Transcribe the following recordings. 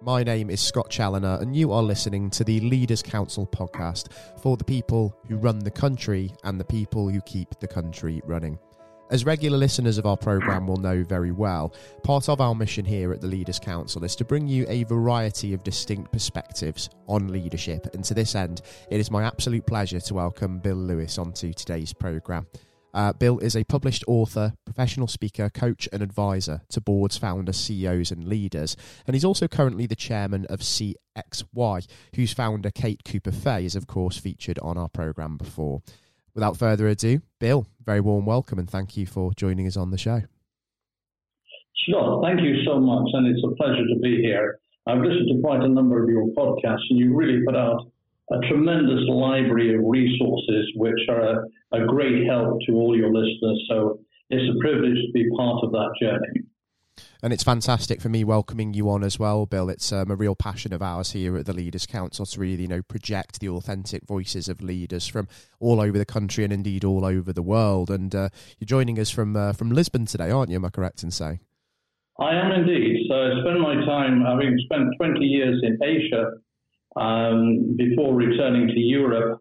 My name is Scott Challoner, and you are listening to the Leaders Council podcast for the people who run the country and the people who keep the country running. As regular listeners of our programme will know very well, part of our mission here at the Leaders Council is to bring you a variety of distinct perspectives on leadership. And to this end, it is my absolute pleasure to welcome Bill Lewis onto today's programme. Uh, Bill is a published author, professional speaker, coach, and advisor to boards, founders, CEOs, and leaders. And he's also currently the chairman of CXY, whose founder, Kate Cooper Fay, is, of course, featured on our programme before without further ado, Bill, very warm welcome and thank you for joining us on the show. Sure, thank you so much, and it's a pleasure to be here. I've listened to quite a number of your podcasts, and you really put out a tremendous library of resources which are a, a great help to all your listeners. So it's a privilege to be part of that journey and it's fantastic for me welcoming you on as well, Bill. It's um, a real passion of ours here at the Leaders Council to really, you know, project the authentic voices of leaders from all over the country and indeed all over the world. And uh, you're joining us from uh, from Lisbon today, aren't you? Am I correct in saying? I am indeed. So I spend my time, having spent 20 years in Asia um, before returning to Europe.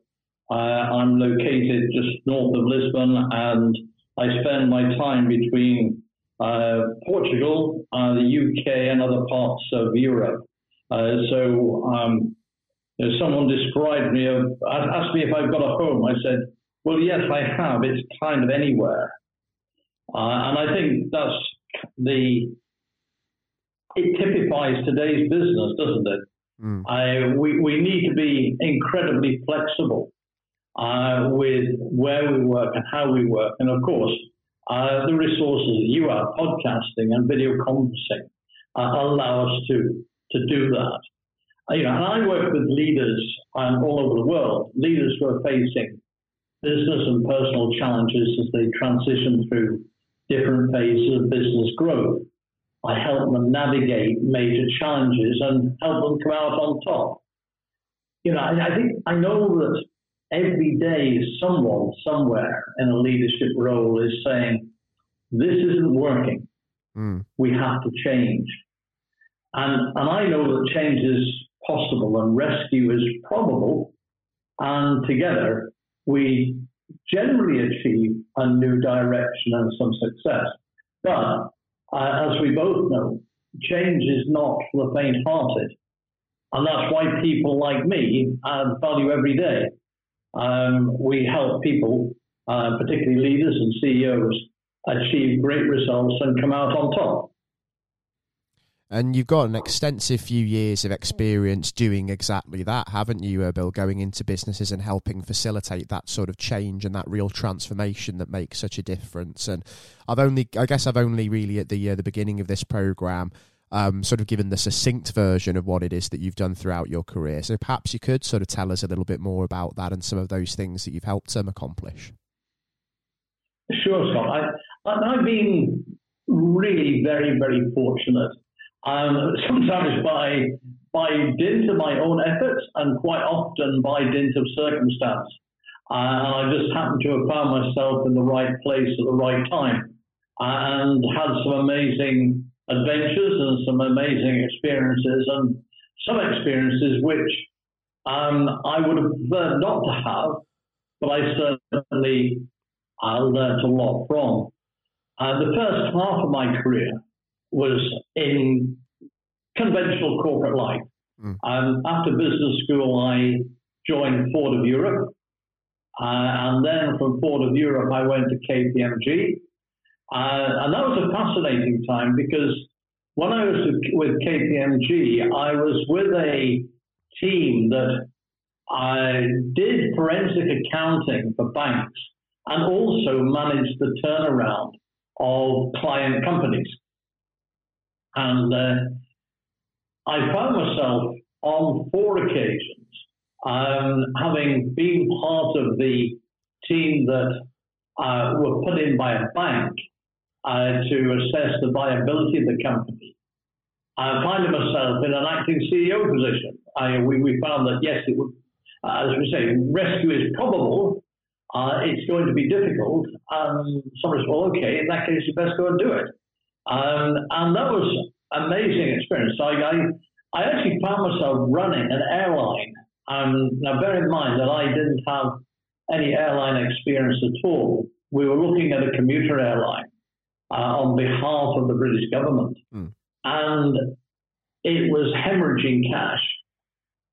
Uh, I'm located just north of Lisbon, and I spend my time between uh, Portugal, uh, the UK, and other parts of Europe. Uh, so um, you know, someone described me, of, asked me if I've got a home. I said, well, yes, I have. It's kind of anywhere. and I think that's the, it typifies today's business, doesn't it? Mm. I, we, we need to be incredibly flexible uh, with where we work and how we work. And of course, uh, the resources that you are, podcasting and video conferencing, uh, allow us to, to do that. Uh, you know, and I work with leaders um, all over the world, leaders who are facing business and personal challenges as they transition through different phases of business growth. I help them navigate major challenges and help them come out on top. You know, I, I think I know that every day someone somewhere in a leadership role is saying, this isn't working. Mm. We have to change. And, and I know that change is possible and rescue is probable. And together we generally achieve a new direction and some success. But uh, as we both know, change is not for the faint hearted. And that's why people like me add value every day um, we help people, uh, particularly leaders and CEOs, achieve great results and come out on top. And you've got an extensive few years of experience doing exactly that, haven't you, uh, Bill? Going into businesses and helping facilitate that sort of change and that real transformation that makes such a difference. And I've only, I guess, I've only really at the uh, the beginning of this program um, sort of given the succinct version of what it is that you've done throughout your career. So perhaps you could sort of tell us a little bit more about that and some of those things that you've helped them accomplish. Sure, Scott. I, I, have been really very, very fortunate. Um, sometimes by by dint of my own efforts, and quite often by dint of circumstance. Uh, I just happened to have found myself in the right place at the right time, and had some amazing adventures and some amazing experiences, and some experiences which um, I would have preferred not to have, but I certainly I learned a lot from. Uh, the first half of my career was in conventional corporate life. Mm. Um, after business school, I joined Ford of Europe. Uh, and then from Ford of Europe, I went to KPMG. Uh, and that was a fascinating time because when I was with KPMG, I was with a team that I did forensic accounting for banks and also managed the turnaround of client companies. And uh, I found myself on four occasions um, having been part of the team that uh, were put in by a bank uh, to assess the viability of the company. I find myself in an acting CEO position. I, we, we found that, yes, it would, uh, as we say, rescue is probable. Uh, it's going to be difficult. Um, someone says, well, okay, in that case, you best go and do it. Um, and that was amazing experience. I, I, I actually found myself running an airline. Um, now, bear in mind that I didn't have any airline experience at all. We were looking at a commuter airline uh, on behalf of the British government. Mm. And it was hemorrhaging cash.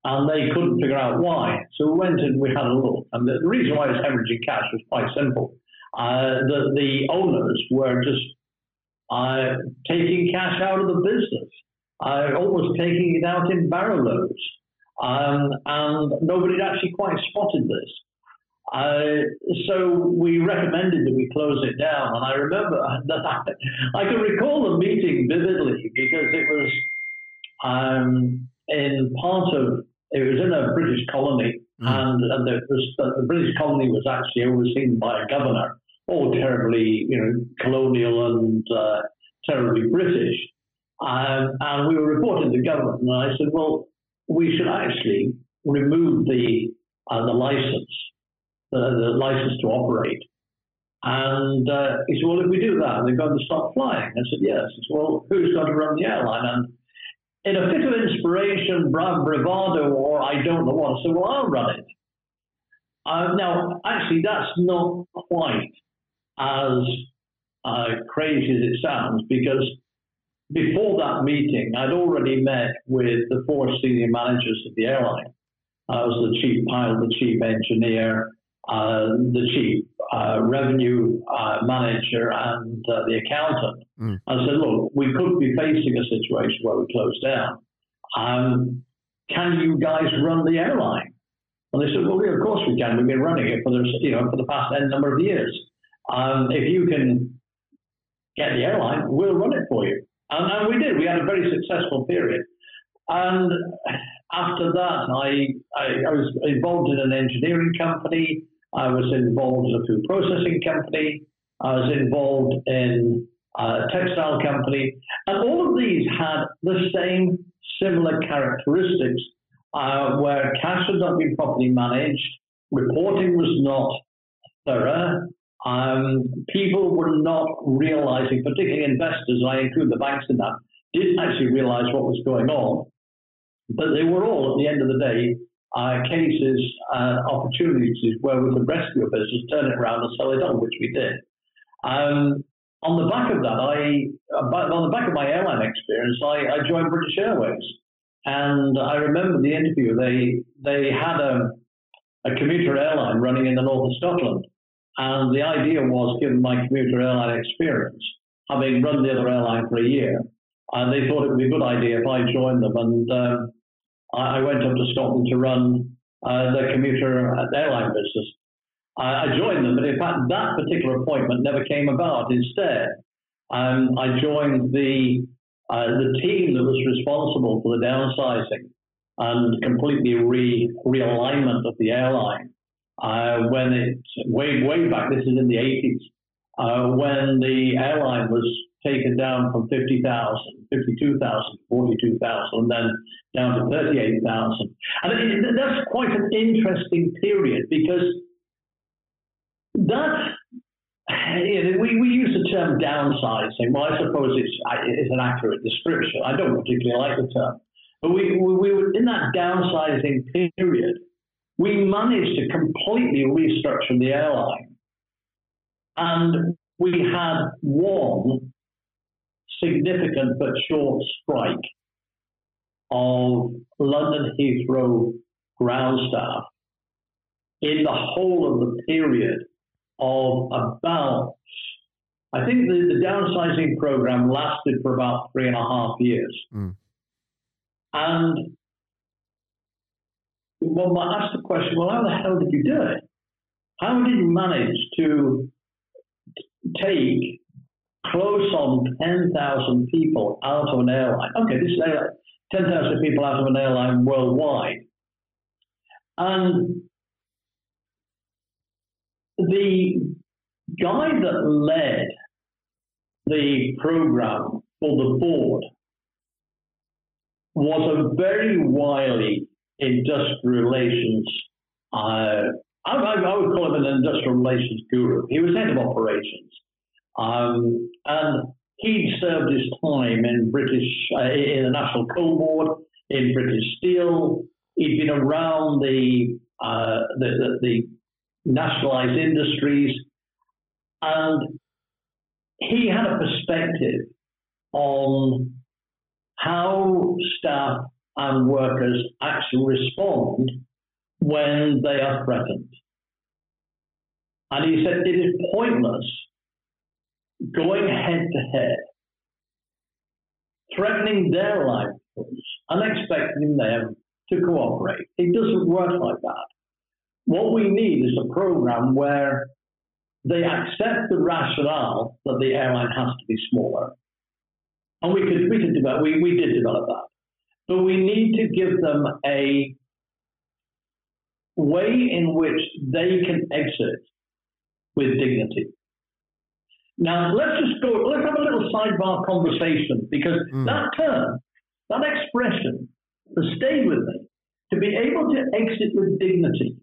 And they couldn't figure out why. So we went and we had a look. And the reason why it was hemorrhaging cash was quite simple. Uh, the, the owners were just uh, taking cash out of the business, uh, almost taking it out in barrel loads. Um, and nobody had actually quite spotted this. Uh, so we recommended that we close it down. And I remember that I, I can recall the meeting vividly because it was um, in part of, it was in a British colony. Mm. And, and the, the British colony was actually overseen by a governor all terribly, you know, colonial and uh, terribly British. Um, and we were reporting to government, and I said, well, we should actually remove the uh, the license, the, the, license to operate. And uh, he said, well, if we do that, they're going to stop flying. I said, yes. Said, well, who's going to run the airline? And in a fit of inspiration, bravado, or I don't know what, I said, well, I'll run it. Uh, now, actually, that's not quite as uh, crazy as it sounds, because before that meeting, I'd already met with the four senior managers of the airline. I was the chief pilot, the chief engineer, uh, the chief uh, revenue uh, manager, and uh, the accountant. Mm. I said, look, we could be facing a situation where we close down. Um, can you guys run the airline? And they said, well, yeah, of course we can. We've been running it for the, you know, for the past N number of years. Um, if you can get the airline, we'll run it for you. And, and we did. We had a very successful period. And after that, I, I, I, was involved in an engineering company. I was involved in a food processing company. I was involved in a textile company. And all of these had the same similar characteristics uh, where cash had not been properly managed, reporting was not thorough, um, people were not realizing, particularly investors, I include the banks in that, didn't actually realize what was going on. But they were all, at the end of the day, uh, cases, uh, opportunities where we could rescue a business, turn it around, and sell it on, which we did. Um, on the back of that, I on the back of my airline experience, I, I joined British Airways, and I remember the interview. They they had a, a commuter airline running in the north of Scotland, and the idea was, given my commuter airline experience, having run the other airline for a year, and they thought it would be a good idea if I joined them. And um, I, went up to Scotland to run uh, the commuter airline business. I, I, joined them, but in fact, that particular appointment never came about. Instead, um, I joined the uh, the team that was responsible for the downsizing and completely re realignment of the airline uh, when it way way back. This is in the 80s uh, when the airline was taken down from 50,000, 52,000, 42,000, and then down to 38,000. And that's quite an interesting period because that we, we use the term downsizing. Well, I suppose it's, it's an accurate description. I don't particularly like the term. But we, we, we were in that downsizing period we managed to completely restructure the airline. And we had one significant but short strike of London Heathrow ground staff in the whole of the period of about, I think the, the downsizing program lasted for about three and a half years. Mm. And one might ask the question, well, how the hell did you do it? How did you manage to take close on 10,000 people out of an airline? Okay, this is 10,000 people out of an airline worldwide. And the guy that led the program for the board was a very wily industrial relations. Uh, I, I, would call him an industrial relations guru. He was head of operations, um, and he'd served his time in British uh, in the National Coal Board. in British Steel. He'd been around the, uh, the, the, the nationalized industries, and he had a perspective on how staff and workers actually respond when they are threatened. And he said it is pointless going head to head, threatening their livelihoods and expecting them to cooperate. It doesn't work like that. What we need is a program where they accept the rationale that the airline has to be smaller. And we could, we could develop, we, we did develop that. But we need to give them a way in which they can exit with dignity. Now, let's just go, let's have a little sidebar conversation because mm. that term, that expression has stayed with me to be able to exit with dignity.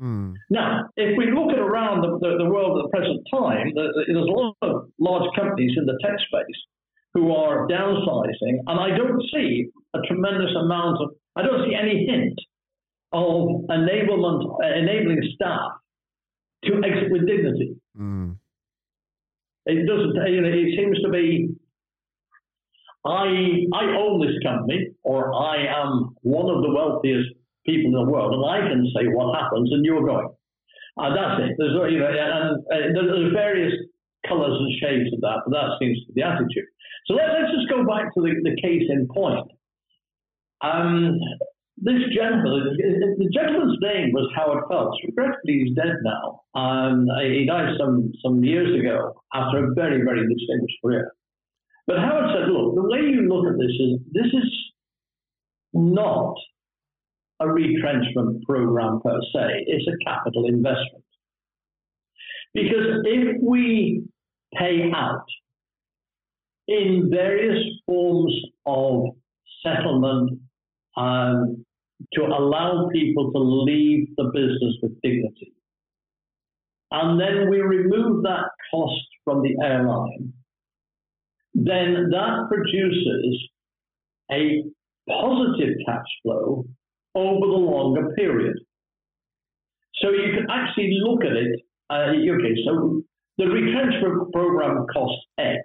Mm. Now, if we look at around the, the, the, world at the present time, there's a lot of large companies in the tech space who are downsizing, and I don't see a tremendous amount of, I don't see any hint of enablement, uh, enabling staff to exit with dignity. Mm. It doesn't, you know, it seems to be, I, I own this company, or I am one of the wealthiest people in the world, and I can say what happens, and you're going. And that's it. There's, you know, and, and there's various colours and shades of that, but that seems to be the attitude. So let, us just go back to the, the case in point. Um, this gentleman, the gentleman's name was Howard Phelps. Regrettably, he's dead now. Um, he died some, some years ago after a very, very distinguished career. But Howard said, look, the way you look at this is this is not a retrenchment program per se, it's a capital investment. Because if we pay out in various forms of settlement um, to allow people to leave the business with dignity. And then we remove that cost from the airline, then that produces a positive cash flow over the longer period. So you can actually look at it. Uh, okay, so the retrenchment program costs X,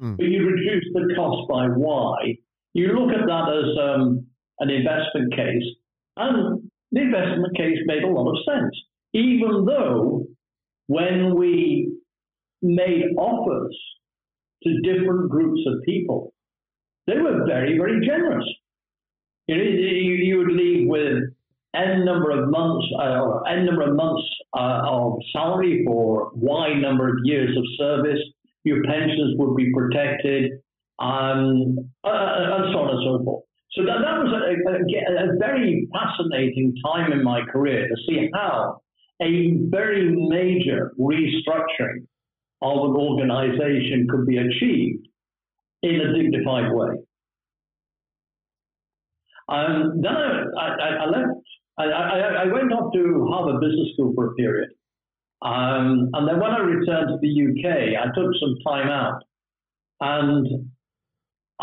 mm. but you reduce the cost by Y. You look at that as um, an investment case, and the investment case made a lot of sense, even though when we made offers to different groups of people, they were very, very generous. You, know, you, you would leave with n number of months uh, n number of months uh, of salary for y number of years of service. Your pensions would be protected, um, uh, and so on and so forth. So that, that was a, a, a, very fascinating time in my career to see how a very major restructuring of an organization could be achieved in a dignified way. Um, then I, I, I left, I, I, went off to Harvard Business School for a period. Um, and then when I returned to the UK, I took some time out and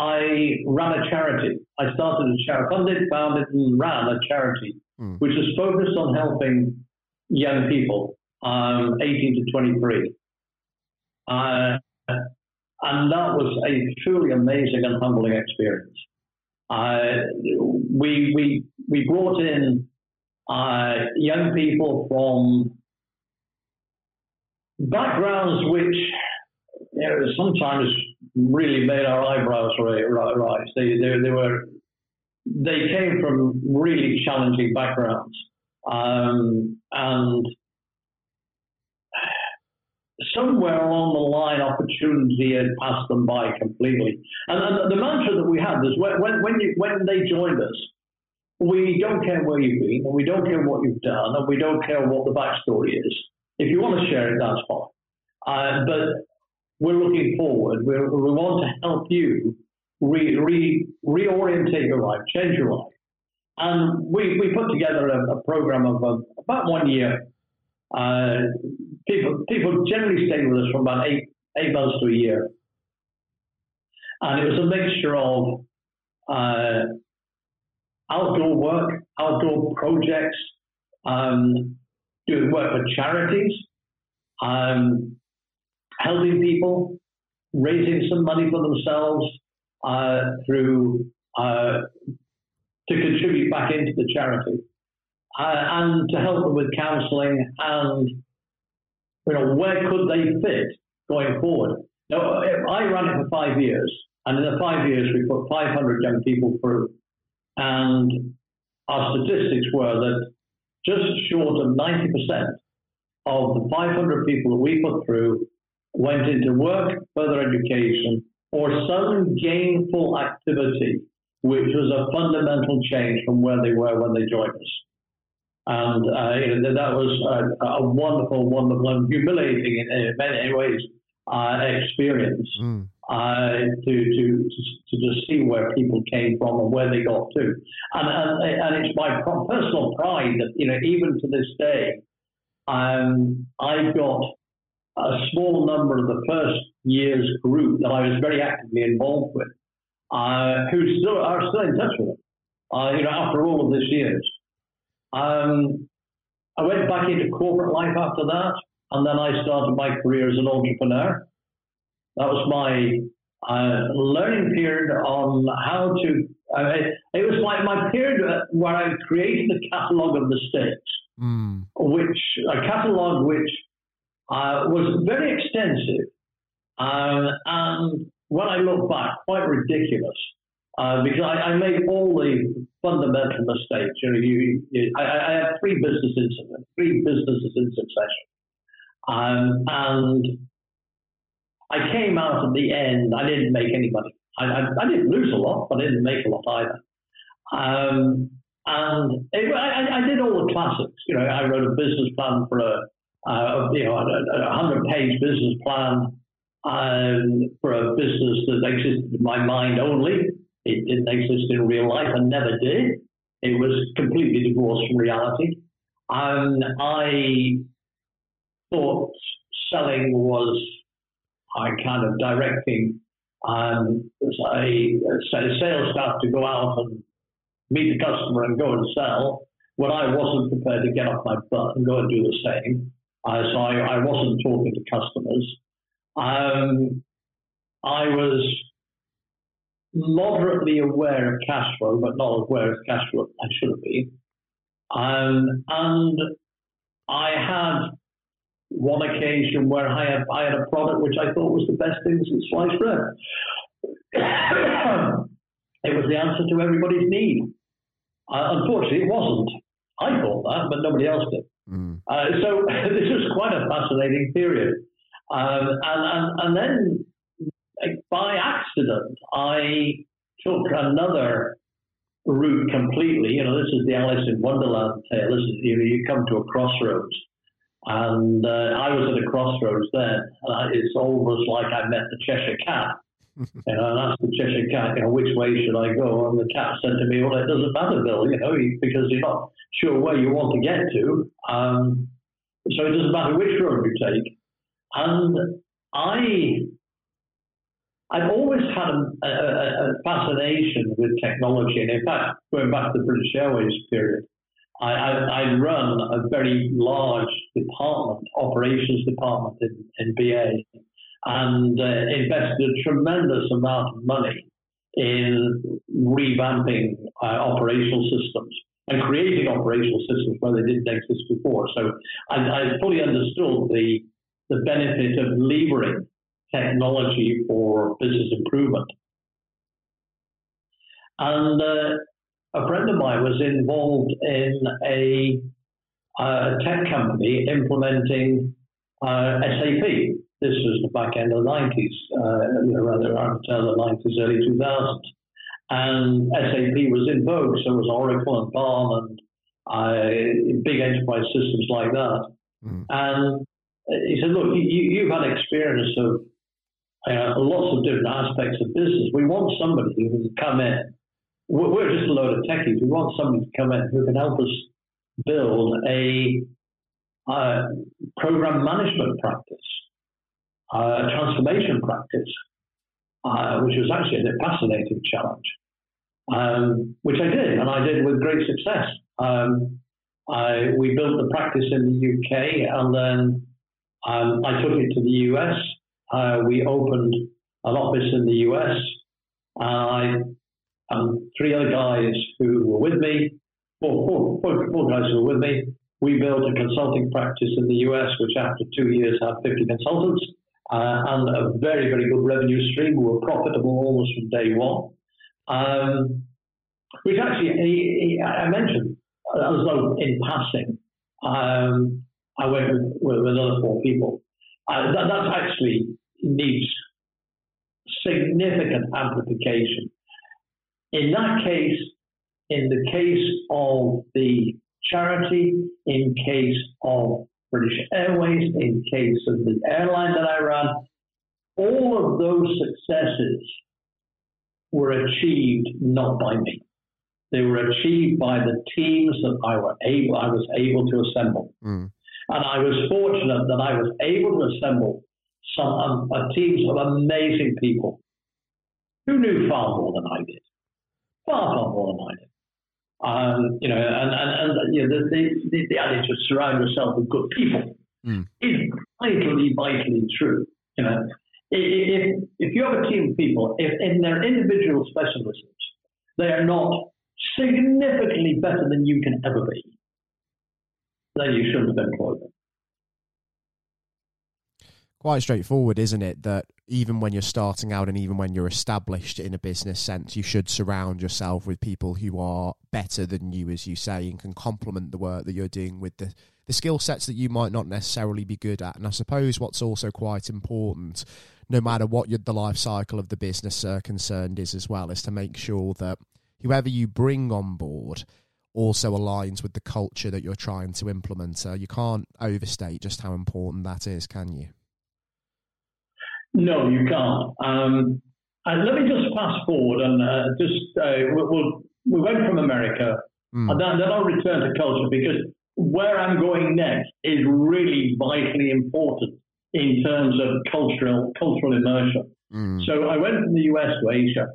I ran a charity. I started a charity, funded, founded, and ran a charity, mm. which was focused on helping young people, um, 18 to 23. Uh, and that was a truly amazing and humbling experience. Uh, we, we, we brought in uh, young people from backgrounds which you know, sometimes really made our eyebrows rise. They, they, they were they came from really challenging backgrounds, um, and somewhere along the line, opportunity had passed them by completely. And, and the mantra that we had is when, when, you, when they joined us, we don't care where you've been, and we don't care what you've done, and we don't care what the backstory is. If you want to share it, that's fine. Uh, but we're looking forward. We're, we want to help you re, re, reorientate your life, change your life. And we, we put together a, a program of about one year uh, people people generally stay with us for about eight eight months to a year, and it was a mixture of uh, outdoor work, outdoor projects, um, doing work for charities, um, helping people, raising some money for themselves uh, through uh, to contribute back into the charity, uh, and to help them with counselling and you know where could they fit going forward. Now, I ran it for five years, and in the five years we put 500 young people through, and our statistics were that just short of 90% of the 500 people that we put through went into work, further education, or some gainful activity, which was a fundamental change from where they were when they joined us. And uh, you know, that was a, a, wonderful, wonderful, and humiliating in many ways uh, experience mm. uh, to, to, to just see where people came from and where they got to. And, and, and it's my personal pride that, you know, even to this day, um, I've got a small number of the first year's group that I was very actively involved with, uh, who still are still in touch with it. Uh, you know, after all of these years, um, I went back into corporate life after that, and then I started my career as an entrepreneur. That was my uh, learning period on how to. Uh, it, it was like my period where I created a catalogue of mistakes mm. which a catalogue which uh, was very extensive, um, and when I look back, quite ridiculous. Uh, because I, I, made all the fundamental mistakes. You know, you, you, I, I, had three businesses, three businesses in succession, um, and I came out at the end. I didn't make any money. I, I, didn't lose a lot, but I didn't make a lot either. Um, and it, I, I, did all the classics. You know, I wrote a business plan for a, uh, you know, a, hundred-page business plan um, for a business that existed in my mind only. It didn't exist in real life and never did. It was completely divorced from reality. And I thought selling was I kind of directing um, a, a sales staff to go out and meet the customer and go and sell when I wasn't prepared to get off my butt and go and do the same. Uh, so I, I, wasn't talking to customers. Um, I was moderately aware of cash flow, but not aware of cash flow I should have been. Um, and I had one occasion where I had, I had a product which I thought was the best thing since sliced bread. it was the answer to everybody's need. Uh, unfortunately, it wasn't. I thought that, but nobody else did. Uh, so this was quite a fascinating period. Um, and, and, and then by accident, I took another route completely. You know, this is the Alice in Wonderland tale. This is, you know, you come to a crossroads. And uh, I was at a crossroads then. And it's almost like I met the Cheshire Cat you know, and asked the Cheshire Cat, you know, which way should I go? And the cat said to me, well, it doesn't matter, Bill, you know, because you're not sure where you want to get to. Um, so it doesn't matter which road you take. And I, I've always had a, a, a fascination with technology. And in fact, going back to the British Airways period, I, I, I run a very large department, operations department in, in BA and uh, invested a tremendous amount of money in revamping uh, operational systems and creating operational systems where they didn't exist before. So I, I fully understood the, the benefit of levering technology for business improvement. And uh, a friend of mine was involved in a, a tech company implementing uh, SAP. This was the back end of the 90s, uh, you know, rather around the 90s, early 2000s. And SAP was in vogue, so was Oracle and Palm and uh, big enterprise systems like that. Mm. And he said, look, you, have had experience of uh, lots of different aspects of business. We want somebody who can come in. We're just a load of techies. We want somebody to come in who can help us build a uh, program management practice a transformation practice, uh, which was actually a fascinating challenge. um, which I did, and I did with great success. Um, I, we built the practice in the UK, and then um, I took it to the US. Uh, we opened an office in the US. I and three other guys who were with me, four, four, four, four guys who were with me, we built a consulting practice in the US, which after two years had 50 consultants uh, and a very, very good revenue stream. We were profitable almost from day one. Um, which actually, I mentioned, as though in passing, um, I went with, with, another four people. Uh, that that's actually needs significant amplification. In that case, in the case of the charity, in case of British Airways, in case of the airline that I ran, all of those successes were achieved not by me. They were achieved by the teams that I were able I was able to assemble. Mm. And I was fortunate that I was able to assemble some um, a teams of amazing people who knew far more than I did, far far more than I did. Um, you know, and and, and you know, the, the, the adage of surround yourself with good people mm. is vitally vitally true. You know, if if you have a team of people, if in their individual specialisms they are not significantly better than you can ever be, then you shouldn't have employed them quite straightforward, isn't it? That even when you're starting out and even when you're established in a business sense, you should surround yourself with people who are better than you, as you say, and can complement the work that you're doing with the, the skill sets that you might not necessarily be good at. And I suppose what's also quite important, no matter what the life cycle of the business are concerned is as well, is to make sure that whoever you bring on board also aligns with the culture that you're trying to implement. Uh, you can't overstate just how important that is, can you? No, you can't. Um, and let me just fast forward and uh, just uh, we'll, we went from America, mm. and then, then I'll return to culture because where I'm going next is really vitally important in terms of cultural cultural immersion. Mm. So I went from the US to Asia,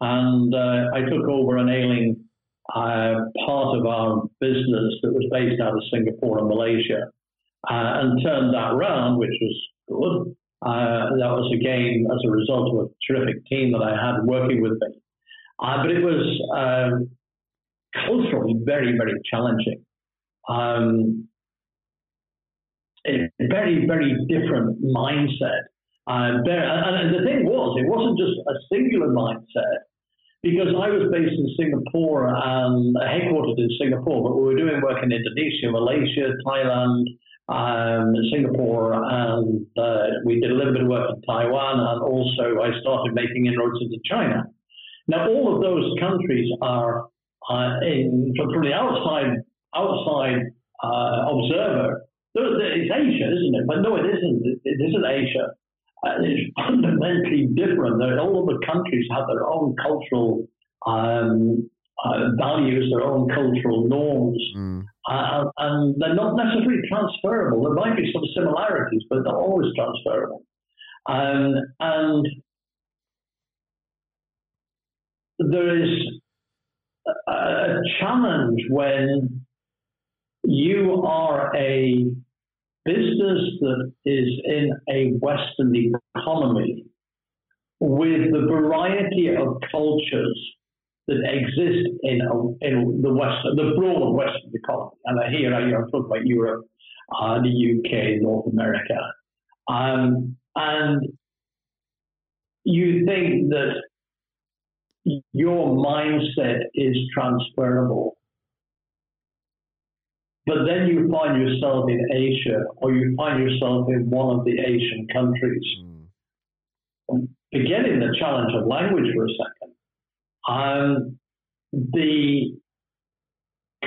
and uh, I took over an ailing uh, part of our business that was based out of Singapore and Malaysia, uh, and turned that around, which was good. Uh, that was again as a result of a terrific team that I had working with me. Uh, but it was um, culturally very, very challenging. Um, a very, very different mindset. Uh, and the thing was, it wasn't just a singular mindset because I was based in Singapore and headquartered in Singapore, but we were doing work in Indonesia, Malaysia, Thailand, um, Singapore, and uh, we did a little bit of work in Taiwan, and also I started making inroads into China. Now, all of those countries are uh, in from the outside outside uh, observer. It's Asia, isn't it? But no, it isn't. It isn't Asia. It's fundamentally different. All of the countries have their own cultural um, uh, values, their own cultural norms, mm. Uh, and they're not necessarily transferable. There might be some similarities, but they're always transferable. Um, and there is a, a challenge when you are a business that is in a Western economy with the variety of cultures that exist in, in the West, the broad Western economy. And here I, am talking about Europe, uh, the UK, North America. Um, and you think that your mindset is transferable. But then you find yourself in Asia or you find yourself in one of the Asian countries. Mm. Forgetting the challenge of language for a second um, the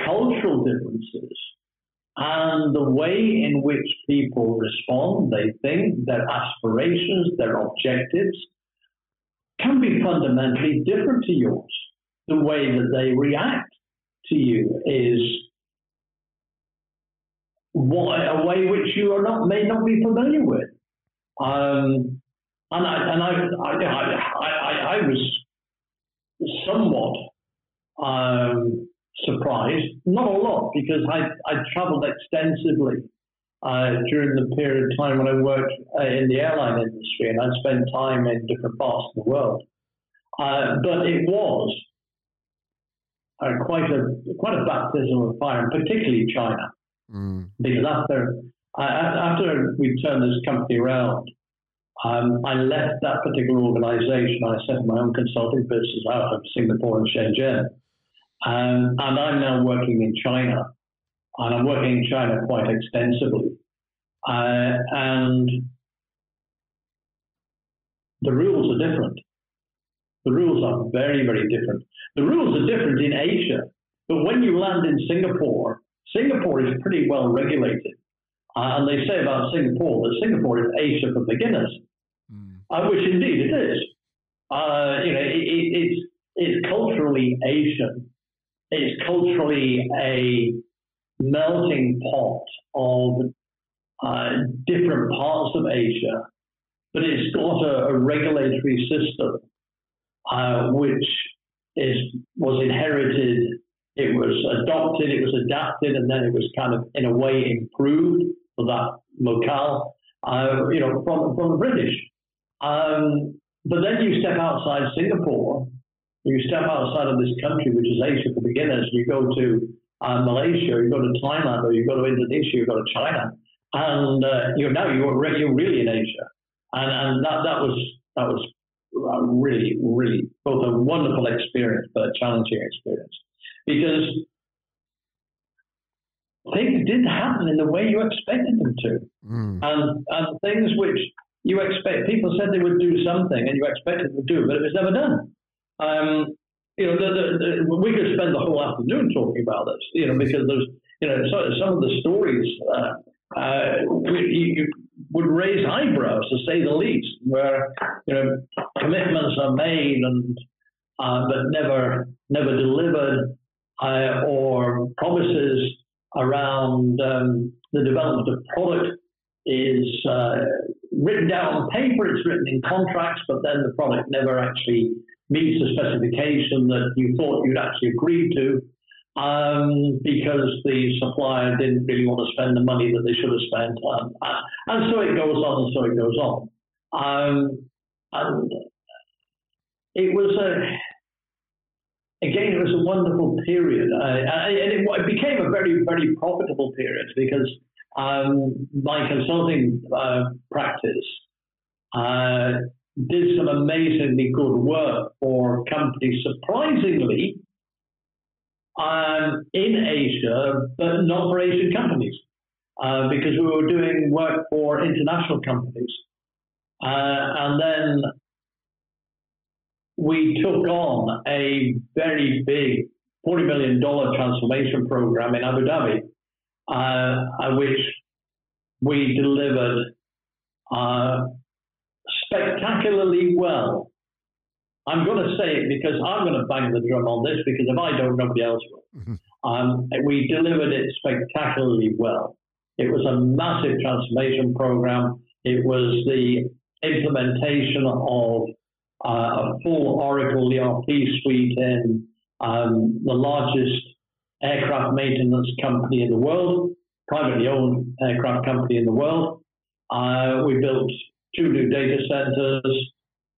cultural differences and the way in which people respond, they think, their aspirations, their objectives can be fundamentally different to yours. The way that they react to you is a way which you are not may not be familiar with. Um, and I and I I, I, I, I was somewhat um, surprised. Not a lot, because I, I traveled extensively uh, during the period of time when I worked uh, in the airline industry and I spent time in different parts of the world. Uh, but it was uh, quite a quite a baptism of fire, and particularly China, mm. because after uh, after we turned this company around, um, I left that particular organization. I set my own consulting business out of Singapore and Shenzhen. Um, and I'm now working in China. And I'm working in China quite extensively. Uh, and the rules are different. The rules are very, very different. The rules are different in Asia. But when you land in Singapore, Singapore is pretty well regulated. Uh, and they say about Singapore that Singapore is Asia for beginners uh, which indeed it is. Uh, you know, it, it, it's it's culturally Asian. It's culturally a melting pot of uh, different parts of Asia, but it's got a, a regulatory system uh, which is was inherited. It was adopted, it was adapted, and then it was kind of in a way improved for that locale. Uh, you know, from from the British. Um, but then you step outside Singapore, you step outside of this country, which is Asia for beginners. You go to uh, Malaysia, you go to Thailand, or you go to Indonesia, you go to China, and uh, you're now you're, you're really in Asia, and and that that was that was a really really both a wonderful experience but a challenging experience because things did happen in the way you expected them to, mm. and and things which you expect people said they would do something and you expected them to do, but it was never done. Um, you know, the, the, we could spend the whole afternoon talking about this. You know, because there's you know so, some of the stories uh, uh, you, you would raise eyebrows to say the least, where you know commitments are made and uh, but never never delivered, uh, or promises around um, the development of product is uh, written down on paper, it's written in contracts, but then the product never actually meets the specification that you thought you'd actually agreed to um, because the supplier didn't really want to spend the money that they should have spent. Um, and so it goes on and so it goes on. Um, and it was a again, it was a wonderful period. Uh, and it, became a very, very profitable period because um, my consulting uh, practice uh, did some amazingly good work for companies, surprisingly, um, in Asia, but not for Asian companies, uh, because we were doing work for international companies. Uh, and then we took on a very big $40 million transformation program in Abu Dhabi which we delivered uh, spectacularly well. I'm going to say it because I'm going to bang the drum on this because if I don't, nobody else will. Mm-hmm. Um, we delivered it spectacularly well. It was a massive transformation program. It was the implementation of uh, a full Oracle ERP suite in um, the largest aircraft maintenance company in the world, privately owned aircraft company in the world. Uh, we built two new data centers.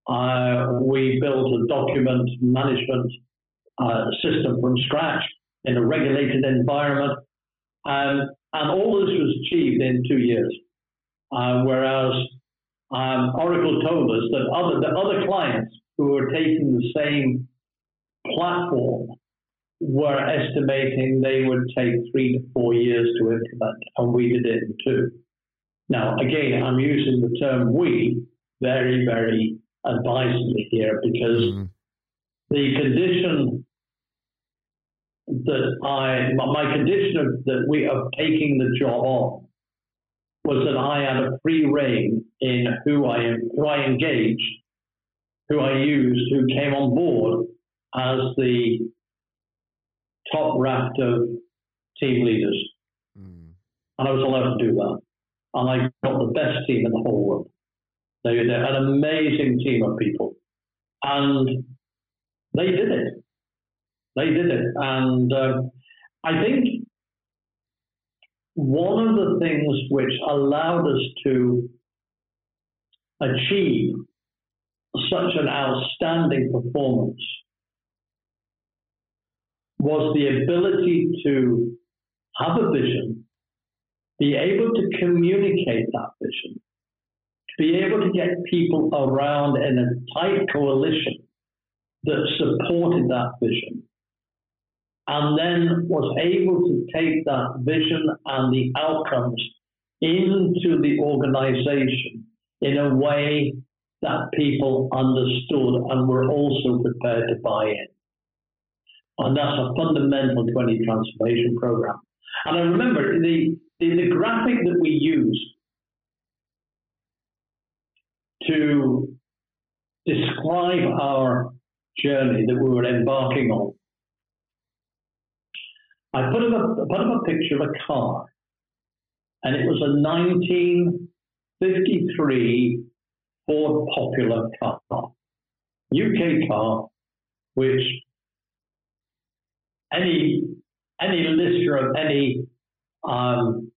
Uh, we built a document management uh, system from scratch in a regulated environment. Um, and all this was achieved in two years. Uh, whereas um, Oracle told us that other, the other clients who were taking the same platform were estimating they would take three to four years to implement, and we did it in two. Now, again, I'm using the term we very, very advisedly here because mm. the condition that I, my condition of, that we are taking the job on was that I had a free rein in who I who I engaged, who I used, who came on board as the top raft of team leaders. Mm. And I was allowed to do that. And I got the best team in the whole world. They, they're an amazing team of people. And they did it. They did it. And uh, I think one of the things which allowed us to achieve such an outstanding performance was the ability to have a vision, be able to communicate that vision, be able to get people around in a tight coalition that supported that vision, and then was able to take that vision and the outcomes into the organization in a way that people understood and were also prepared to buy in. And that's a fundamental 20 transformation program. And I remember the, the, the graphic that we used to describe our journey that we were embarking on. I put up a, put up a picture of a car, and it was a 1953 Ford Popular car, UK car, which any any listener of any um,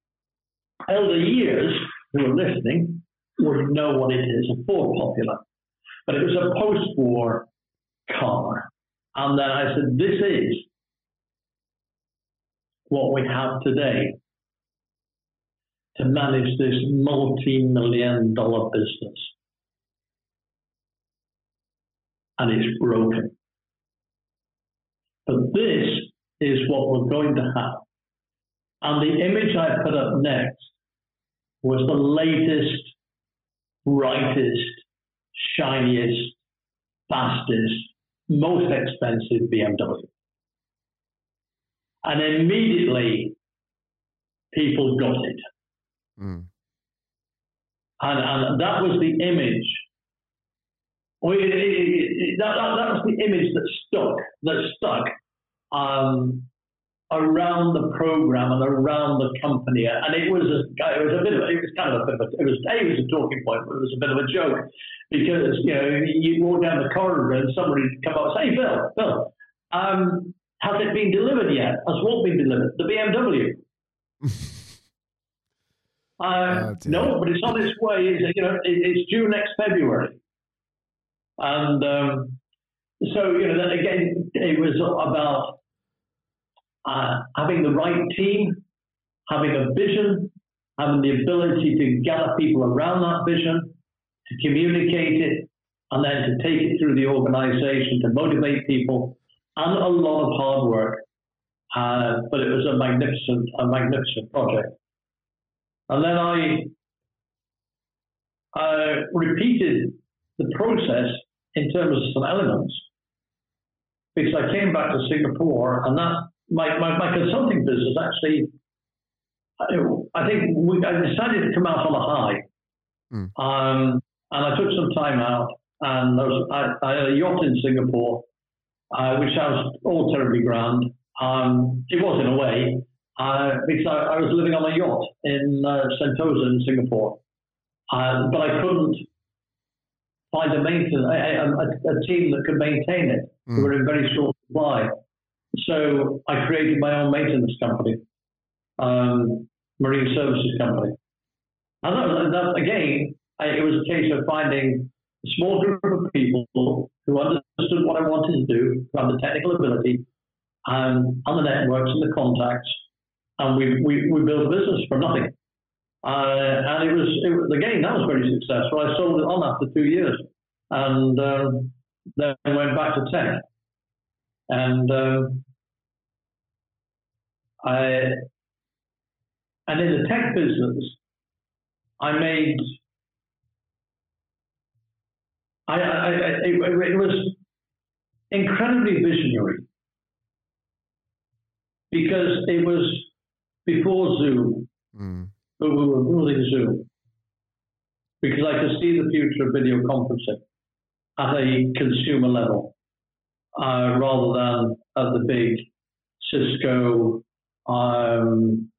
elder years who are listening would know what it is, a Ford Popular. But it was a post-war car. And then I said, this is what we have today to manage this multi-million dollar business. And it's broken. This is what we're going to have. And the image I put up next was the latest, brightest, shiniest, fastest, most expensive BMW. And immediately people got it. Mm. And, and that was the image. Well, it, it, it, that, that, that was the image that stuck, that stuck um, around the program and around the company. And it was a, it was a bit of a, it was kind of a bit of a, it was a, it was a talking point, but it was a bit of a joke because you know you walk down the corridor and somebody come up and say, "Hey, Bill, Bill, um, has it been delivered yet? Has what been delivered? The BMW." uh, oh, no, but it's on its way. It's, you know, it, it's due next February, and um, so you know, again, it was about uh, having the right team, having a vision, having the ability to gather people around that vision, to communicate it, and then to take it through the organization to motivate people, and a lot of hard work. Uh, but it was a magnificent, a magnificent project. And then I uh, repeated the process in terms of some elements because I came back to Singapore and that my, my, my consulting business actually I think we, I decided to come out on a high. Mm. Um, and I took some time out, and there was, I, I had a yacht in Singapore, uh, which sounds all terribly grand. Um, it was in a way, uh, because I, I, was living on a yacht in uh, Sentosa in Singapore, uh, but I couldn't find a maintenance a, a, a, team that could maintain it. Mm. We were in very short supply, so I created my own maintenance company, um, marine services company, and that, that again it was a case of finding a small group of people who understood what I wanted to do, who had the technical ability, um, and the networks and the contacts, and we, we, we built a business from nothing. Uh, and it was, it was, again, that was very successful. I sold it on after two years and um, then went back to tech. And um, I, and in the tech business, I made I, I, I it, it, was incredibly visionary because it was before Zoom. But we were building Zoom because I could see the future of video conferencing at a consumer level uh, rather than at the big Cisco um,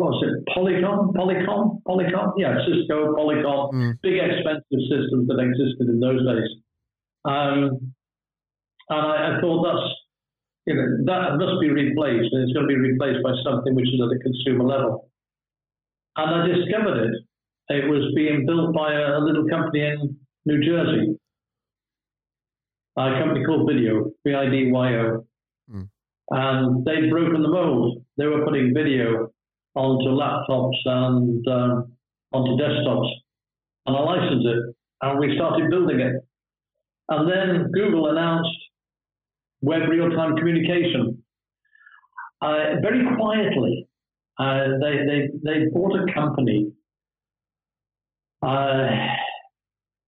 what was it, Polycom, Polycom, Polycom? Yeah, Cisco, Polycom, mm. big expensive systems that existed in those days. Um, and I, I, thought that's you know, that must be replaced, and it's going to be replaced by something which is at a consumer level. And I discovered it. It was being built by a, a little company in New Jersey, a company called Vidyo, V-I-D-Y-O, mm. and they'd broken the mold. They were putting video onto laptops and um, onto desktops, and I licensed it, and we started building it. And then Google announced web real-time communication. Uh, very quietly, uh, they, they, they bought a company uh,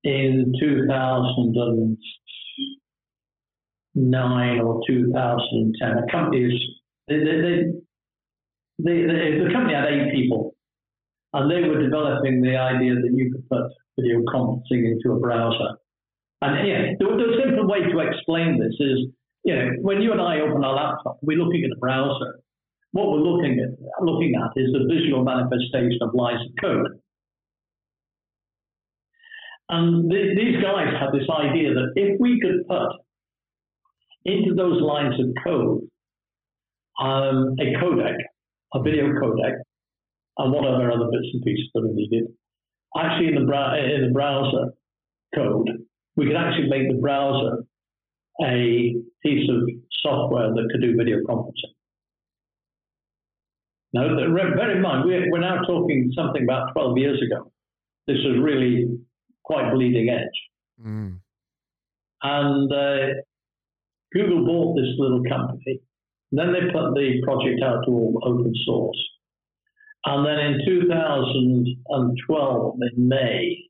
in 2009 or 2010. A company they, they, they, the company had eight people, and they were developing the idea that you could put video conferencing into a browser. And yeah, the, the simple way to explain this is, you know, when you and I open our laptop, we're looking at a browser. What we're looking at, looking at is the visual manifestation of lines of code. And th- these guys had this idea that if we could put into those lines of code um, a codec, a video codec, and whatever other bits and pieces that are needed, actually in the, in the browser code, we could actually make the browser a piece of software that could do video conferencing. Now, bear in mind, we're, we're now talking something about 12 years ago. This was really quite bleeding edge. Mm. And uh, Google bought this little company. Then they put the project out to all open source. And then in 2012, in May,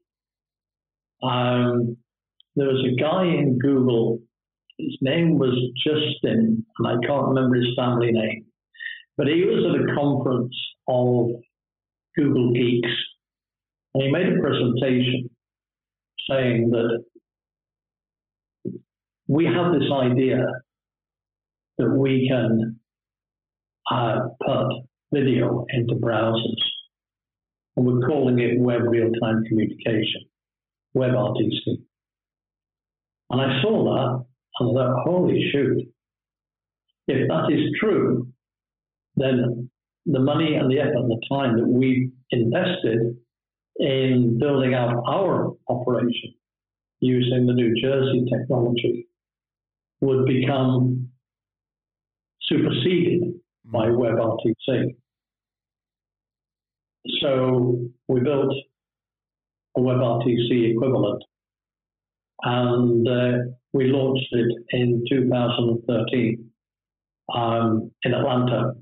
um, there was a guy in Google. His name was Justin, and I can't remember his family name. But he was at a conference of Google Geeks, and he made a presentation saying that we have this idea that we can uh, put video into browsers, and we're calling it Web Real-Time Communication, WebRTC. And I saw that, and I thought, holy shoot, if that is true, then the money and the effort and the time that we invested in building out our operation using the New Jersey technology would become superseded by mm. WebRTC. So we built a WebRTC equivalent and uh, we launched it in 2013 um, in Atlanta.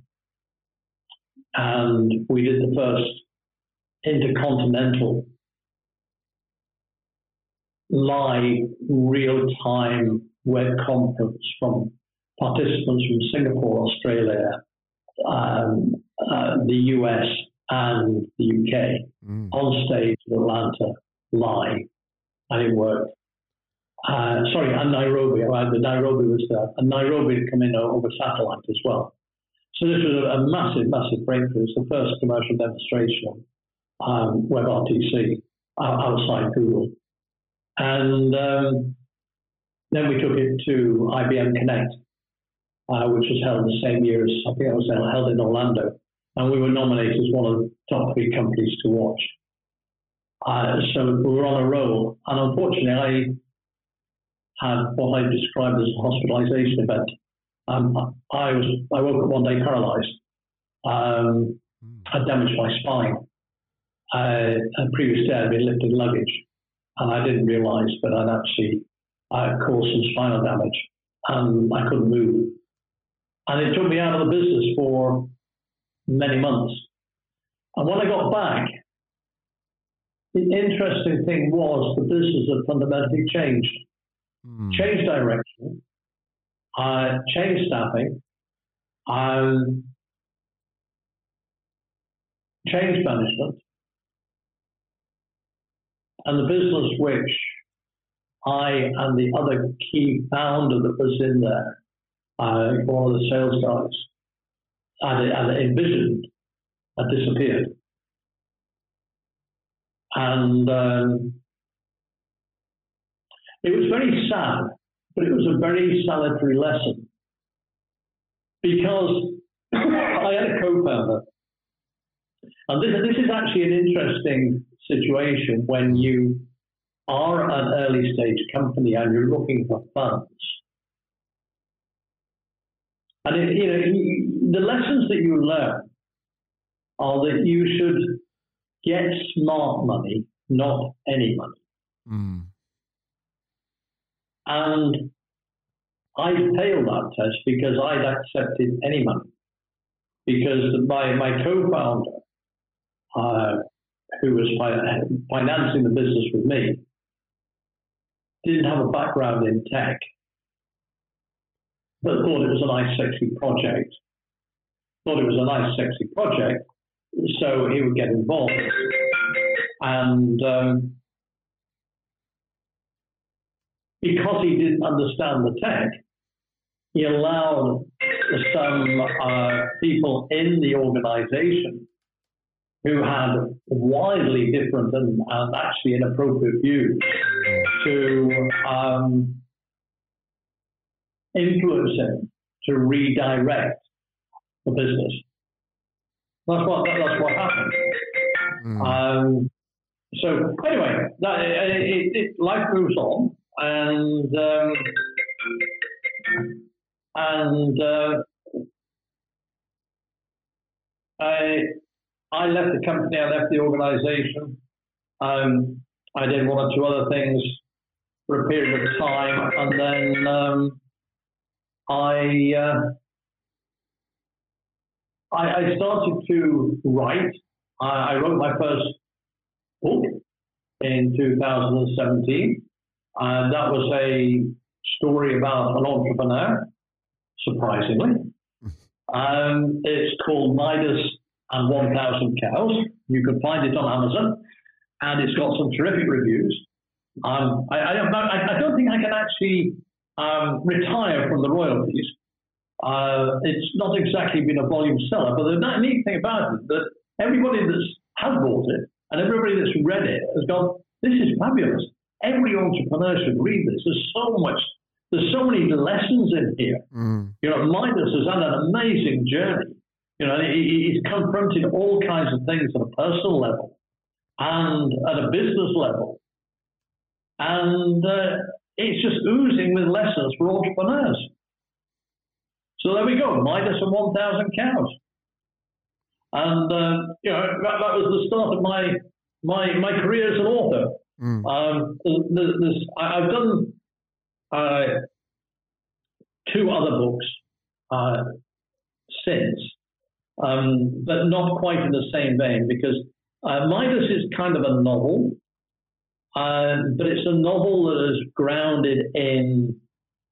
And we did the first intercontinental live real-time web conference from participants from Singapore, Australia, um, uh, the US, and the UK mm. on stage in Atlanta live, and it worked. Uh, sorry, and Nairobi. Uh, the Nairobi was there, and Nairobi had come in over satellite as well. So this was a, massive, massive breakthrough. It's the first commercial demonstration um, WebRTC outside Google. And um, then we took it to IBM Connect, uh, which was held the same year as I think it was held in Orlando. And we were nominated as one of the top three companies to watch. Uh, so we were on a roll. And unfortunately, I had what I described as a hospitalization event. Um, I was I woke up one day paralyzed. Um, I damaged my spine uh, a previous day I'd been lifting luggage, and I didn't realise that I'd actually uh, caused some spinal damage, and I couldn't move. And it took me out of the business for many months. And when I got back, the interesting thing was the business had fundamentally changed. Mm. Changed direction, uh, changed staffing, um, changed management, and the business which I and the other key founder that was in there, uh, one of the sales guys, had envisioned, had disappeared. And um, it was very sad, but it was a very salutary lesson because I had a co-founder, and this, this is actually an interesting situation when you are an early stage company and you're looking for funds. And it, you know, the lessons that you learn are that you should get smart money, not any money. Mm. And I failed that test because I'd accepted any money. Because my, my co-founder, uh, who was financing the business with me, didn't have a background in tech, but thought it was a nice, sexy project. Thought it was a nice, sexy project, so he would get involved. And um, because he didn't understand the tech, he allowed some uh, people in the organization who had widely different and, and actually inappropriate views to um, influence him to redirect the business. That's what that's what happened. Mm. Um, so anyway, that, it, it, life moves on, and um, and uh, I I left the company, I left the organization. Um, I did one or two other things for a period of time, and then um, I, uh, I, started to write. I wrote my first book in 2017, and that was a story about an entrepreneur. Surprisingly, um, it's called Midas and 1,000 cows. You can find it on Amazon, and it's got some terrific reviews. Um, I, I, don't, I, don't, think I can actually um, retire from the royalties. Uh, it's not exactly been a volume seller, but the neat thing about it that everybody that's has bought it and everybody that's read it has gone, this is fabulous. Every entrepreneur should read this. There's so much, there's so many lessons in here. Mm. You know, Midas has had an amazing journey. You know, he's confronted all kinds of things at a personal level and at a business level. And uh, it's just oozing with lessons for entrepreneurs. So there we go, Midas and 1,000 cows. And, uh, you know, that, that, was the start of my my, my career as an author. Mm. Um, there's, there's, I've done uh, two other books uh, since um, but not quite in the same vein because uh, Midas is kind of a novel, uh, but it's a novel that is grounded in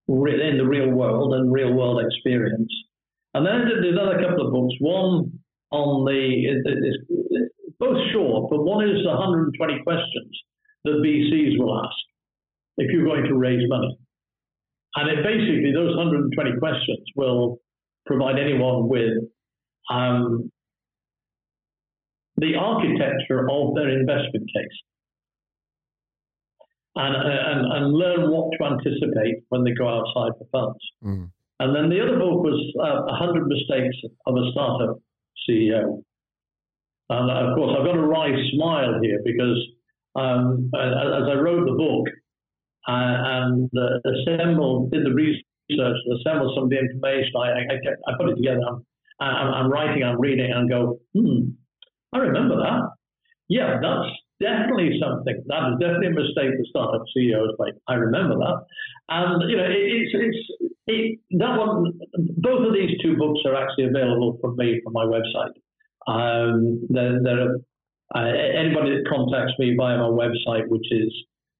in the real world and real world experience. And then there's another couple of books. One on the it's both short, but one is 120 questions that VCs will ask if you're going to raise money. And it basically, those 120 questions will provide anyone with um, the architecture of their investment case and, and, and learn what to anticipate when they go outside the funds. Mm. And then the other book was uh, 100 Mistakes of a Startup CEO. And of course, I've got a wry smile here because um, as I wrote the book uh, and uh, assembled, did the research, and assembled some of the information, I, I, I put it together. I'm, I'm writing, I'm reading, and go, hmm, I remember that. Yeah, that's definitely something. That is definitely a mistake that startup CEOs make. I remember that. And, you know, it, it's, it's, it, that one, both of these two books are actually available from me from my website. Um, they're, they're, uh, anybody that contacts me via my website, which is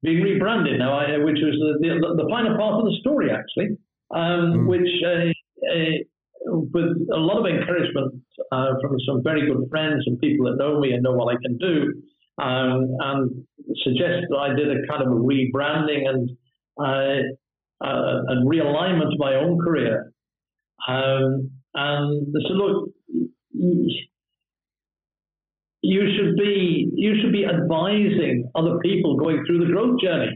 being rebranded now, I, which was the, the, the, final part of the story, actually, um, mm. which uh, uh, with a lot of encouragement uh, from some very good friends and people that know me and know what I can do, um, and suggest that I did a kind of a rebranding and uh, uh, and realignment of my own career. Um, and they said, look, you should be you should be advising other people going through the growth journey.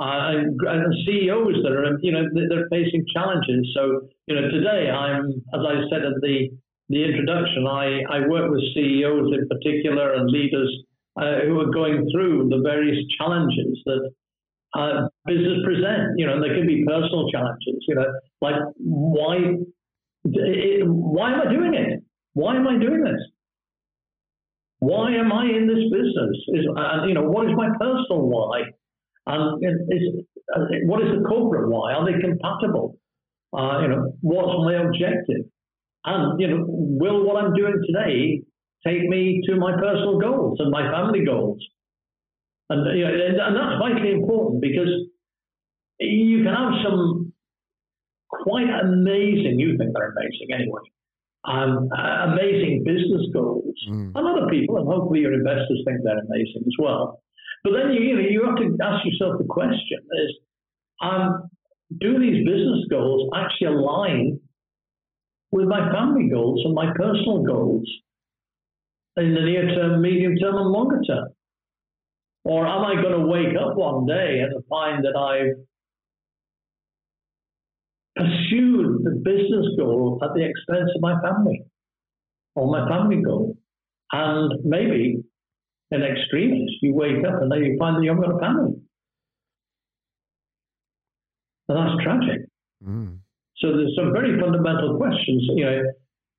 uh, and, CEOs that are, you know, they're facing challenges. So, you know, today I'm, as I said at the the introduction, I, I work with CEOs in particular and leaders uh, who are going through the various challenges that uh, business present. You know, there can be personal challenges. You know, like why it, why am I doing it? Why am I doing this? Why am I in this business? Is and you know what is my personal why? And is uh, what is the corporate why? Are they compatible? Uh, you know, what's my objective? And you know, will what I'm doing today take me to my personal goals and my family goals? And, you know, and that's vitally important because you can have some quite amazing, you think they're amazing anyway, um, amazing business goals. Mm. And other people, and hopefully your investors think they're amazing as well. But then you, you, know, you have to ask yourself the question is, um, do these business goals actually align with my family goals and my personal goals in the near term, medium term, and longer term? Or am I going to wake up one day and find that I've pursued the business goal at the expense of my family or my family goal? And maybe in extremis, you wake up and then you find that you haven't got a family. And that's tragic. Mm. So there's some very fundamental questions, you know.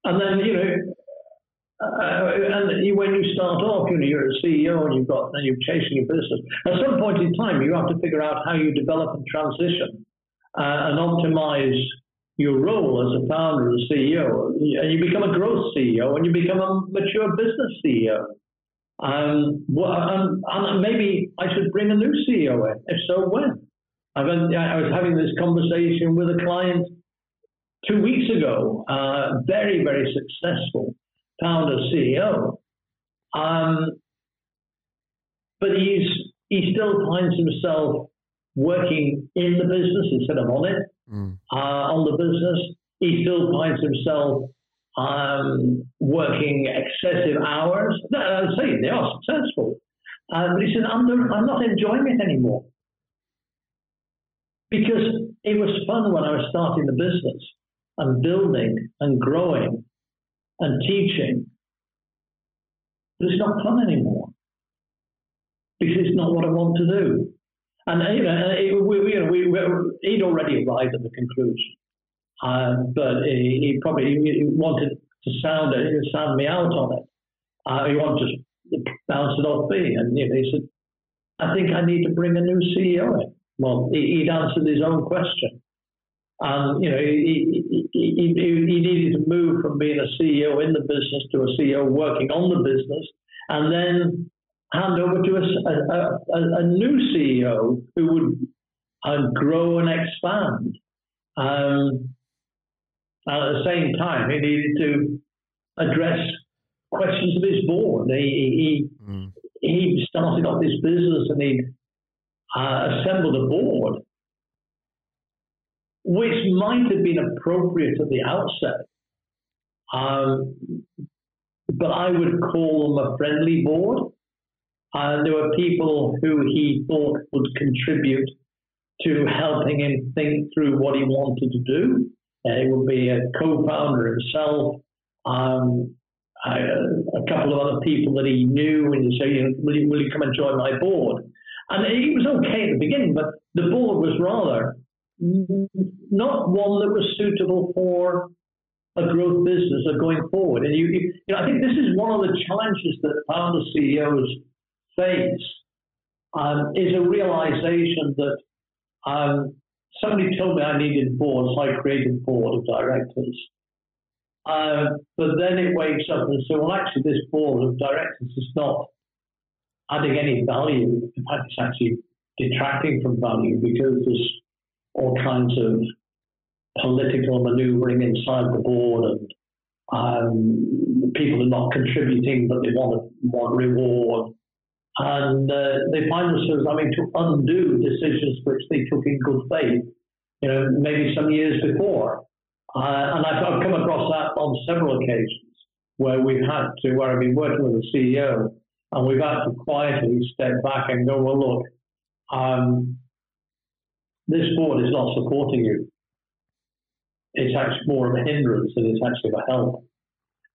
And then, you know, uh, and when you start off, you know, you're a CEO and you've got, and you're chasing your business. At some point in time, you have to figure out how you develop and transition uh, and optimize your role as a founder and CEO. And you become a growth CEO and you become a mature business CEO. Um, well, and maybe I should bring a new CEO in. If so, when? I've I was having this conversation with a client two weeks ago, uh, very, very successful founder CEO. Um, but he's he still finds himself working in the business instead of on it, mm. uh, on the business. He still finds himself um, working excessive hours. I say they are successful. Uh, but he said, I'm, I'm not enjoying it anymore. Because it was fun when I was starting the business and building and growing and teaching, but it's not fun anymore because it's not what I want to do. And you know, it, we, you know, we, we, he'd already arrived at the conclusion, uh, but he, he probably he wanted to sound it, sound me out on it. Uh, he wanted to bounce it off me, and you know, he said, "I think I need to bring a new CEO in." Well, he, he'd answered his own question. And you know, he, he, he, needed to move from being a CEO in the business to a CEO working on the business, and then hand over to a, a, a, a new CEO who would uh, grow and expand. Um, and at the same time, he needed to address questions of his board. He he, mm. he started off this business and he uh, assembled a board which might have been appropriate at the outset. Um, but I would call them a friendly board. Uh, there were people who he thought would contribute to helping him think through what he wanted to do. Uh, it would be a co-founder himself, um, I, a couple of other people that he knew, and he said, you know, will, you, will you come and join my board? And it was okay at the beginning, but the board was rather not one that was suitable for a growth business or going forward. And you, you, know, I think this is one of the challenges that founder CEOs face um, is a realization that um, somebody told me I needed boards, I created a board of directors. Uh, but then it wakes up and says, well, actually, this board of directors is not adding any value. In fact, it's actually detracting from value because there's all kinds of political maneuvering inside the board and um, people are not contributing but they want, want reward. And uh, they find themselves having to undo decisions which they took in good faith, you know, maybe some years before. Uh, and I've, I've, come across that on several occasions where we've had to, where I've been working with a CEO and we've had to quietly step back and go, well, look, um, this board is not supporting you. It's actually more of a hindrance than it's actually a help.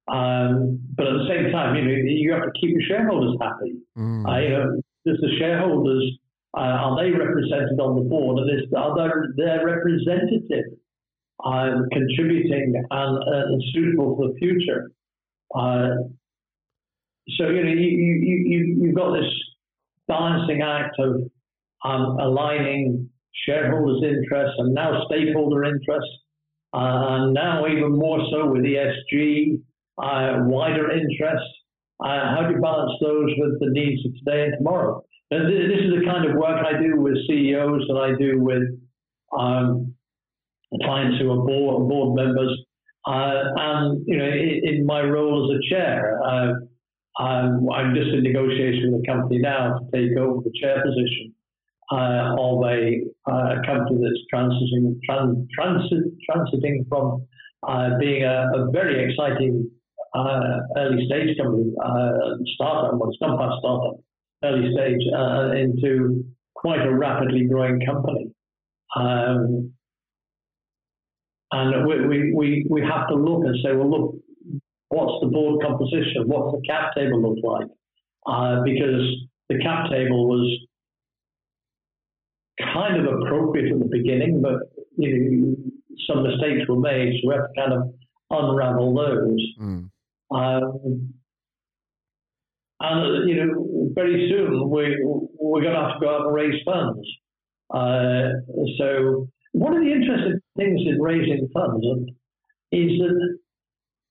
Um, but at the same time, you know, you have to keep your shareholders happy. Mm. Uh, you know, does the shareholders uh, are they represented on the board, and is are their, their representative uh, contributing and, and, suitable for the future? Uh, so you know, you, you, you, you've got this balancing act of um, aligning shareholders' interests and now stakeholder interests, uh, and now even more so with ESG, uh, wider interests. Uh, how do you balance those with the needs of today and tomorrow? And this is the kind of work I do with CEOs that I do with um, clients who are board, board members. Uh, and you know, in, in, my role as a chair, uh, I'm, I'm, just in negotiation with a company now to take over the chair position uh, of a, uh, company that's transiting, trans, transit, transiting from uh, being a, a, very exciting early stage company, startup, well, it's startup, early stage, into quite a rapidly growing company. Um, and we, we, we, we have to look and say, well, look, what's the board composition? What's the cap table look like? Uh, because the cap table was kind of appropriate at the beginning, but you know, some mistakes were made, so we have to kind of unravel those. Mm. Um, and you know, very soon we we're going to have to go out and raise funds. Uh, so one of the interesting things in raising funds is that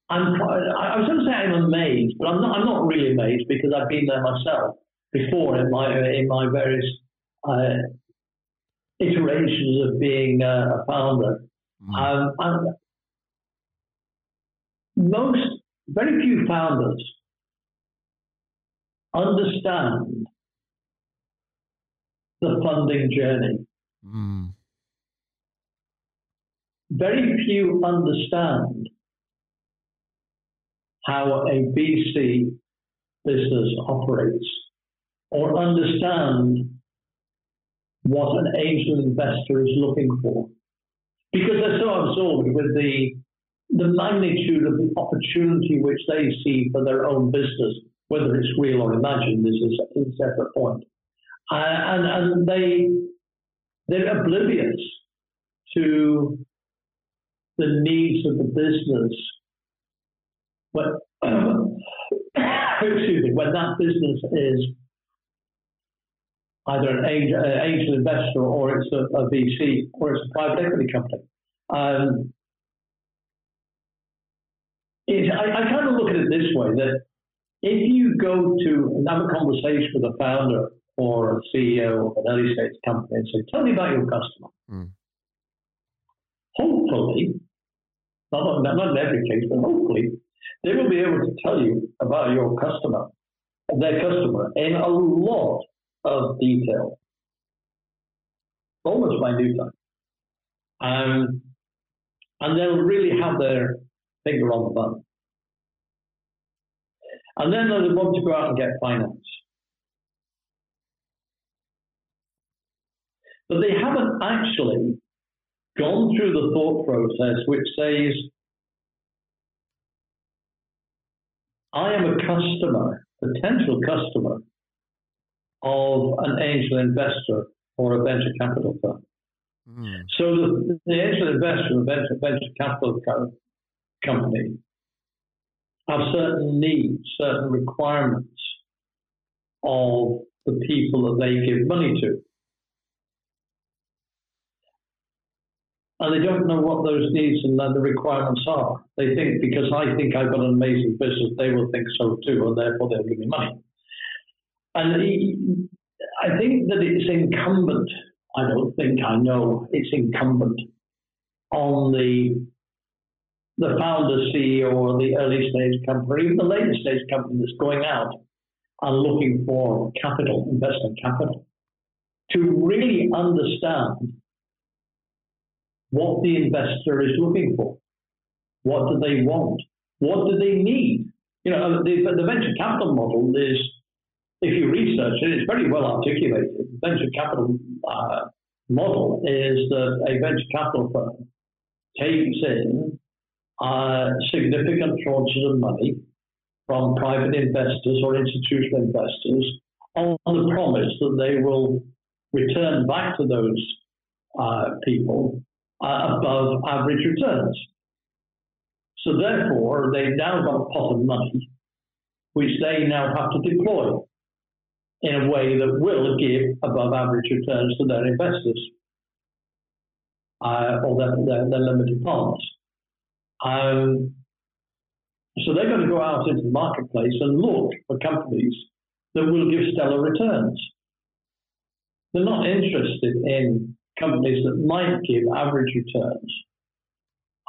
I'm, I was going to say I'm amazed, but I'm not, I'm not really amazed because I've been there myself before in my, in my various uh, iterations of being a founder. Mm. Um, most, very few founders understand the funding journey. Mm very few understand how a VC business operates or understand what an angel investor is looking for because they're so absorbed with the the magnitude of the opportunity which they see for their own business, whether it's real or imagined, is a, a separate point. Uh, and, and they they're oblivious to the needs of the business. But excuse me, when that business is either an angel, uh, angel investor or it's a, a, VC or it's a private equity company. Um, it, I, I kind of look at it this way that if you go to have a conversation with a founder or a CEO of an early stage company and say, Tell me about your customer. Mm. Hopefully, not, not in every case, but hopefully, they will be able to tell you about your customer, their customer, in a lot of detail, almost minute time. Um, and they'll really have their finger on the button. And then they want to go out and get finance. But they haven't actually gone through the thought process which says, I am a customer, potential customer of an angel investor or a venture capital firm. Mm. So the, the, angel investor, the venture, venture capital company, have certain needs, certain requirements of the people that they give money to. and they don't know what those needs and the requirements are. They think because I think I've got an amazing business, they will think so too, and therefore they'll give me money. And I think that it's incumbent. I don't think I know it's incumbent on the the founder, CEO, or the early stage company, even the later stage company that's going out and looking for capital, investment capital, to really understand what the investor is looking for. What do they want? What do they need? You know, the, the venture capital model is, if you research it, it's very well articulated. The Venture capital uh, model is that a venture capital firm takes in uh, significant tranches of money from private investors or institutional investors on the promise that they will return back to those uh, people uh, above average returns. So therefore, they've now got a pot of money which they now have to deploy in a way that will give above average returns to their investors uh, or their, their, their, limited partners. Um, so they're going to go out into the marketplace and look for companies that will give stellar returns. They're not interested in companies that might give average returns.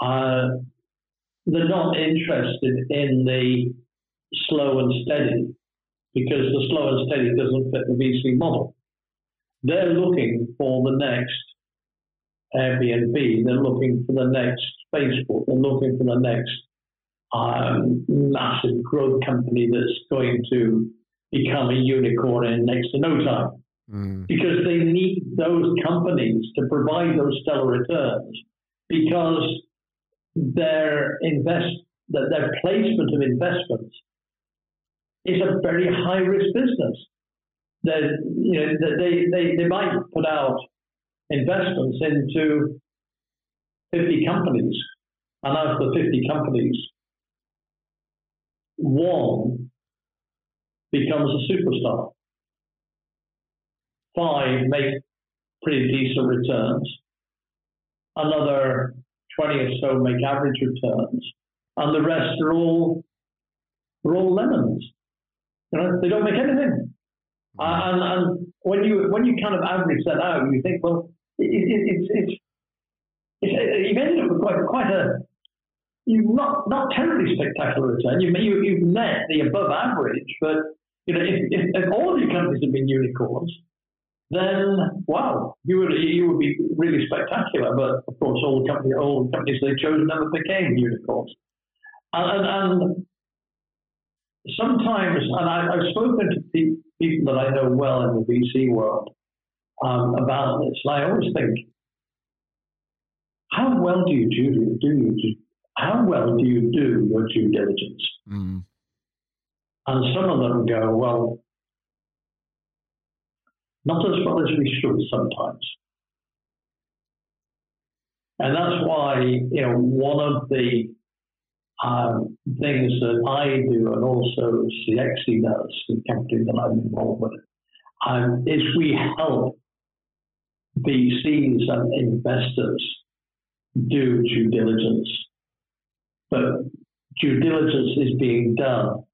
Uh, they're not interested in the slow and steady because the slow and steady doesn't fit the VC model. They're looking for the next Airbnb. They're looking for the next Facebook. They're looking for the next um, massive growth company that's going to become a unicorn in next to no time. Mm. Because they need those companies to provide those stellar returns because their invest that their placement of investments is a very high risk business. That you know they, they, they might put out investments into 50 companies, and out of the 50 companies, one becomes a superstar. Five make pretty decent returns. Another 20 or so make average returns. And the rest are all, are all lemons. You know, they don't make anything. Mm-hmm. And, and when you when you kind of average that out, you think, well, it, it, it's it's it's you've ended up with quite quite a you've not not terribly spectacular return. You you you've met the above average, but you know if, if, if all your companies have been unicorns, then wow, you would you would be really spectacular. But of course, all the company all the companies they chose never became unicorns. And, and, and sometimes, and I, have spoken to pe- people that I know well in the VC world um, about this, and I always think, how well do you do, do you how well do you do your due diligence? Mm. And some of them go, well, not as well as we should sometimes. And that's why, you know, one of the um, things that I do and also CXC does, the company that I'm involved with, um, is we help VCs and investors do due diligence. But due diligence is being done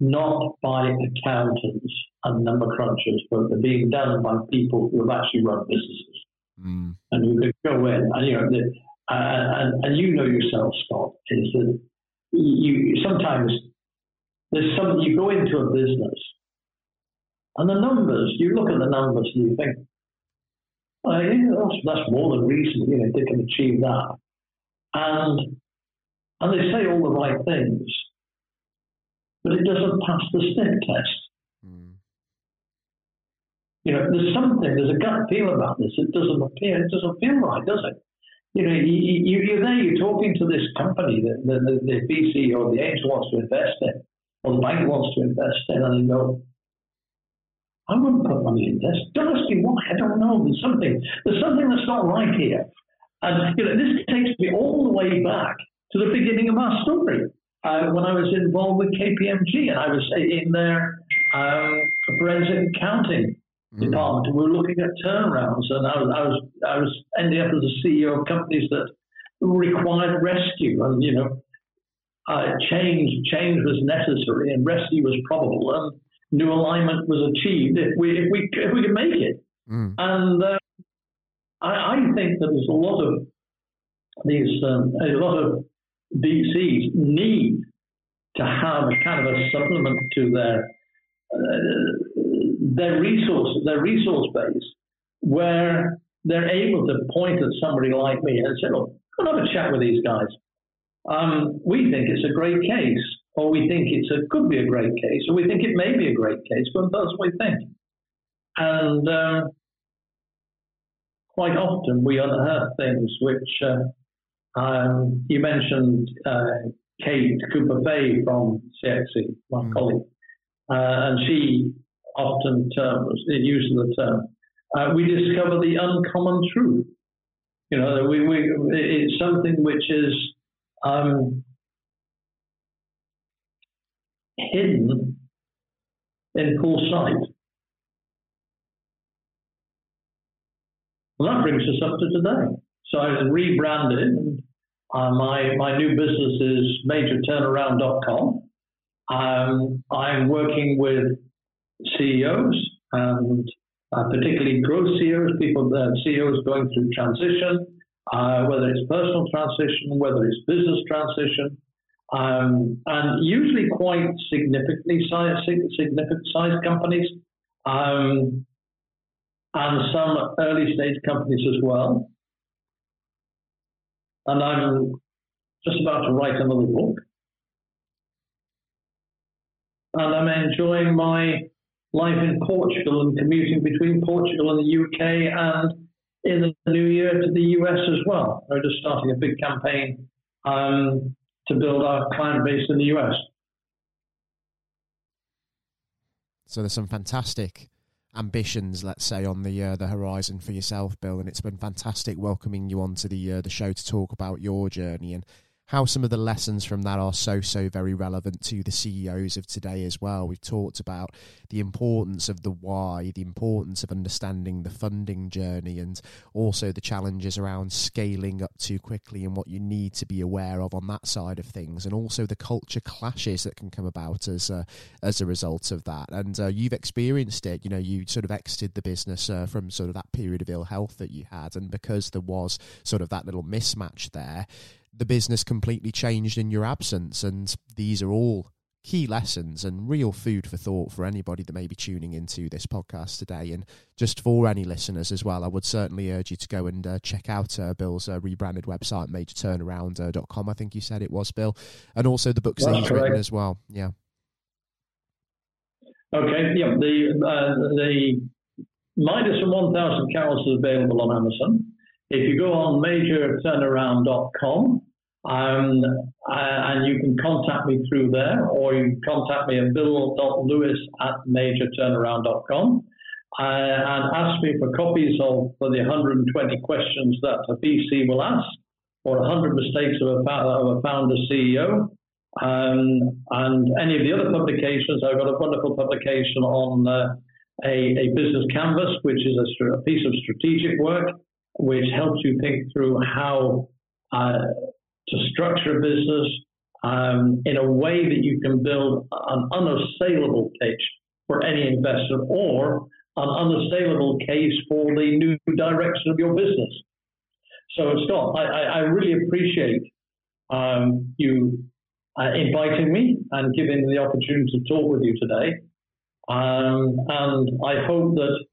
not by accountants and number crunchers, but they're being done by people who have actually run businesses. Mm. And who can go in and you know, the, uh, and, and you know yourself, Scott, is that you sometimes there's some you go into a business and the numbers you look at the numbers and you think oh, yeah, that's, that's more than reason, you know they can achieve that. And and they say all the right things but it doesn't pass the sniff test. Mm. you know there's something there's a gut feel about this it doesn't appear it doesn't feel right does it? You know, you, you, are there, you're talking to this company that the, the, the VC or the angel wants to invest in, or the bank wants to invest in, and they go, I wouldn't put money in this. Don't ask me why. I don't know. There's something. There's something that's not right here. And you know, this takes me all the way back to the beginning of our story uh, when I was involved with KPMG and I was in their um, forensic accounting Mm. department. We were looking at turnarounds, and I was, I was I was ending up as a CEO of companies that required rescue, and you know, uh, change change was necessary, and rescue was probable, and new alignment was achieved if we if we if we could make it. Mm. And uh, I, I, think that there's a lot of these um, a lot of VCs need to have a kind of a supplement to their uh, their resource, their resource base, where they're able to point at somebody like me and say, look, go and have a chat with these guys. Um, we think it's a great case, or we think it's a could be a great case, or we think it may be a great case, but that's what we think. And um, quite often we unearth things which uh, um, you mentioned uh, Kate Cooper Fay from CXC, my mm. colleague, uh, and she often terms, it uses the term. Uh, we discover the uncommon truth. You know, we, we, it's something which is um, hidden in full sight. Well, that brings us up to today. So I rebranded, and uh, my, my new business is majorturnaround.com. Um, I'm working with CEOs and uh, particularly growth CEOs, people, that uh, CEOs going through transition, uh, whether it's personal transition, whether it's business transition, um, and usually quite significantly sized, significant sized companies, um, and some early stage companies as well. And I'm just about to write another book. And I'm enjoying my life in Portugal and commuting between Portugal and the UK and in the new year to the US as well. We're just starting a big campaign um, to build our client base in the US. So there's some fantastic ambitions, let's say, on the uh, the horizon for yourself, Bill, and it's been fantastic welcoming you onto the uh, the show to talk about your journey and how some of the lessons from that are so, so very relevant to the CEOs of today as well. We've talked about the importance of the why, the importance of understanding the funding journey, and also the challenges around scaling up too quickly and what you need to be aware of on that side of things, and also the culture clashes that can come about as a, as a result of that. And uh, you've experienced it. You know, you sort of exited the business uh, from sort of that period of ill health that you had, and because there was sort of that little mismatch there the business completely changed in your absence. And these are all key lessons and real food for thought for anybody that may be tuning into this podcast today. And just for any listeners as well, I would certainly urge you to go and uh, check out uh, Bill's uh, rebranded website, majorturnaround.com. I think you said it was, Bill. And also the books That's that he's correct. written as well. Yeah. Okay. Yeah. The, uh, the Midas and 1000 Carols is available on Amazon. If you go on majorturnaround.com, um, and you can contact me through there, or you contact me at bill.lewis at majorturnaround.com uh, and ask me for copies of for the 120 questions that a VC will ask, or 100 mistakes of a, of a founder CEO. Um, and any of the other publications, I've got a wonderful publication on uh, a, a, business canvas, which is a, a piece of strategic work which helps you think through how uh, to structure a business um, in a way that you can build an unassailable case for any investor or an unassailable case for the new direction of your business. So, Scott, I, I really appreciate um, you uh, inviting me and giving me the opportunity to talk with you today. Um, and I hope that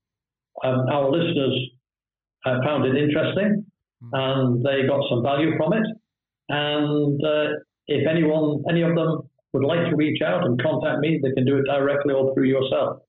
um, our listeners uh, found it interesting hmm. and they got some value from it. And uh, if anyone, any of them would like to reach out and contact me, they can do it directly or through yourself.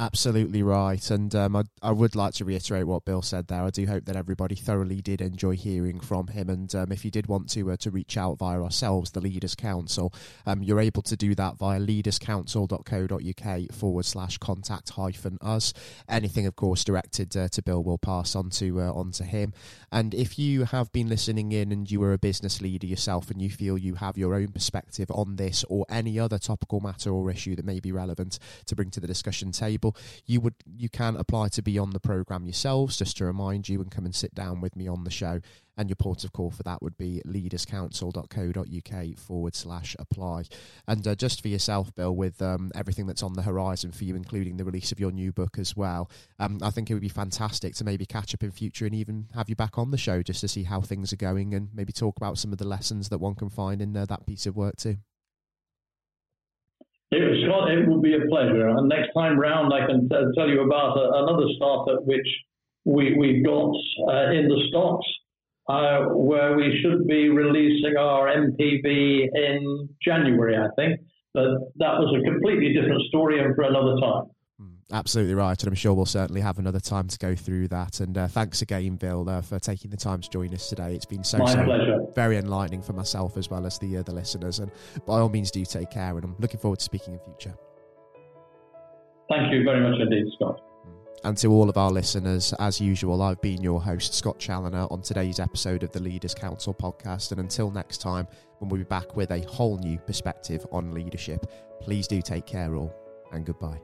Absolutely right. And um, I, I would like to reiterate what Bill said there. I do hope that everybody thoroughly did enjoy hearing from him. And um, if you did want to uh, to reach out via ourselves, the Leaders Council, um, you're able to do that via leaderscouncil.co.uk forward slash contact hyphen us. Anything, of course, directed uh, to Bill will pass on to, uh, on to him. And if you have been listening in and you are a business leader yourself and you feel you have your own perspective on this or any other topical matter or issue that may be relevant to bring to the discussion table, people. You would you can apply to be on the program yourselves, just to remind you, and come and sit down with me on the show. And your port of call for that would be leaderscouncil.co.uk forward slash apply. And uh, just for yourself, Bill, with um, everything that's on the horizon for you, including the release of your new book as well, um, I think it would be fantastic to maybe catch up in future and even have you back on the show just to see how things are going and maybe talk about some of the lessons that one can find in uh, that piece of work too. It, Scott, it be a pleasure. And next time round, I can t- tell you about a, another startup which we, we've got uh, in the stocks, uh, where we should be releasing our MPV in January, I think. But that was a completely different story and for another time. Absolutely right, and I'm sure we'll certainly have another time to go through that. And uh, thanks again, Bill, uh, for taking the time to join us today. It's been so, My so pleasure. very enlightening for myself as well as the uh, the listeners. And by all means, do take care. And I'm looking forward to speaking in future. Thank you very much indeed, Scott. And to all of our listeners, as usual, I've been your host, Scott Challoner, on today's episode of the Leaders Council podcast. And until next time, when we'll be back with a whole new perspective on leadership, please do take care all, and goodbye.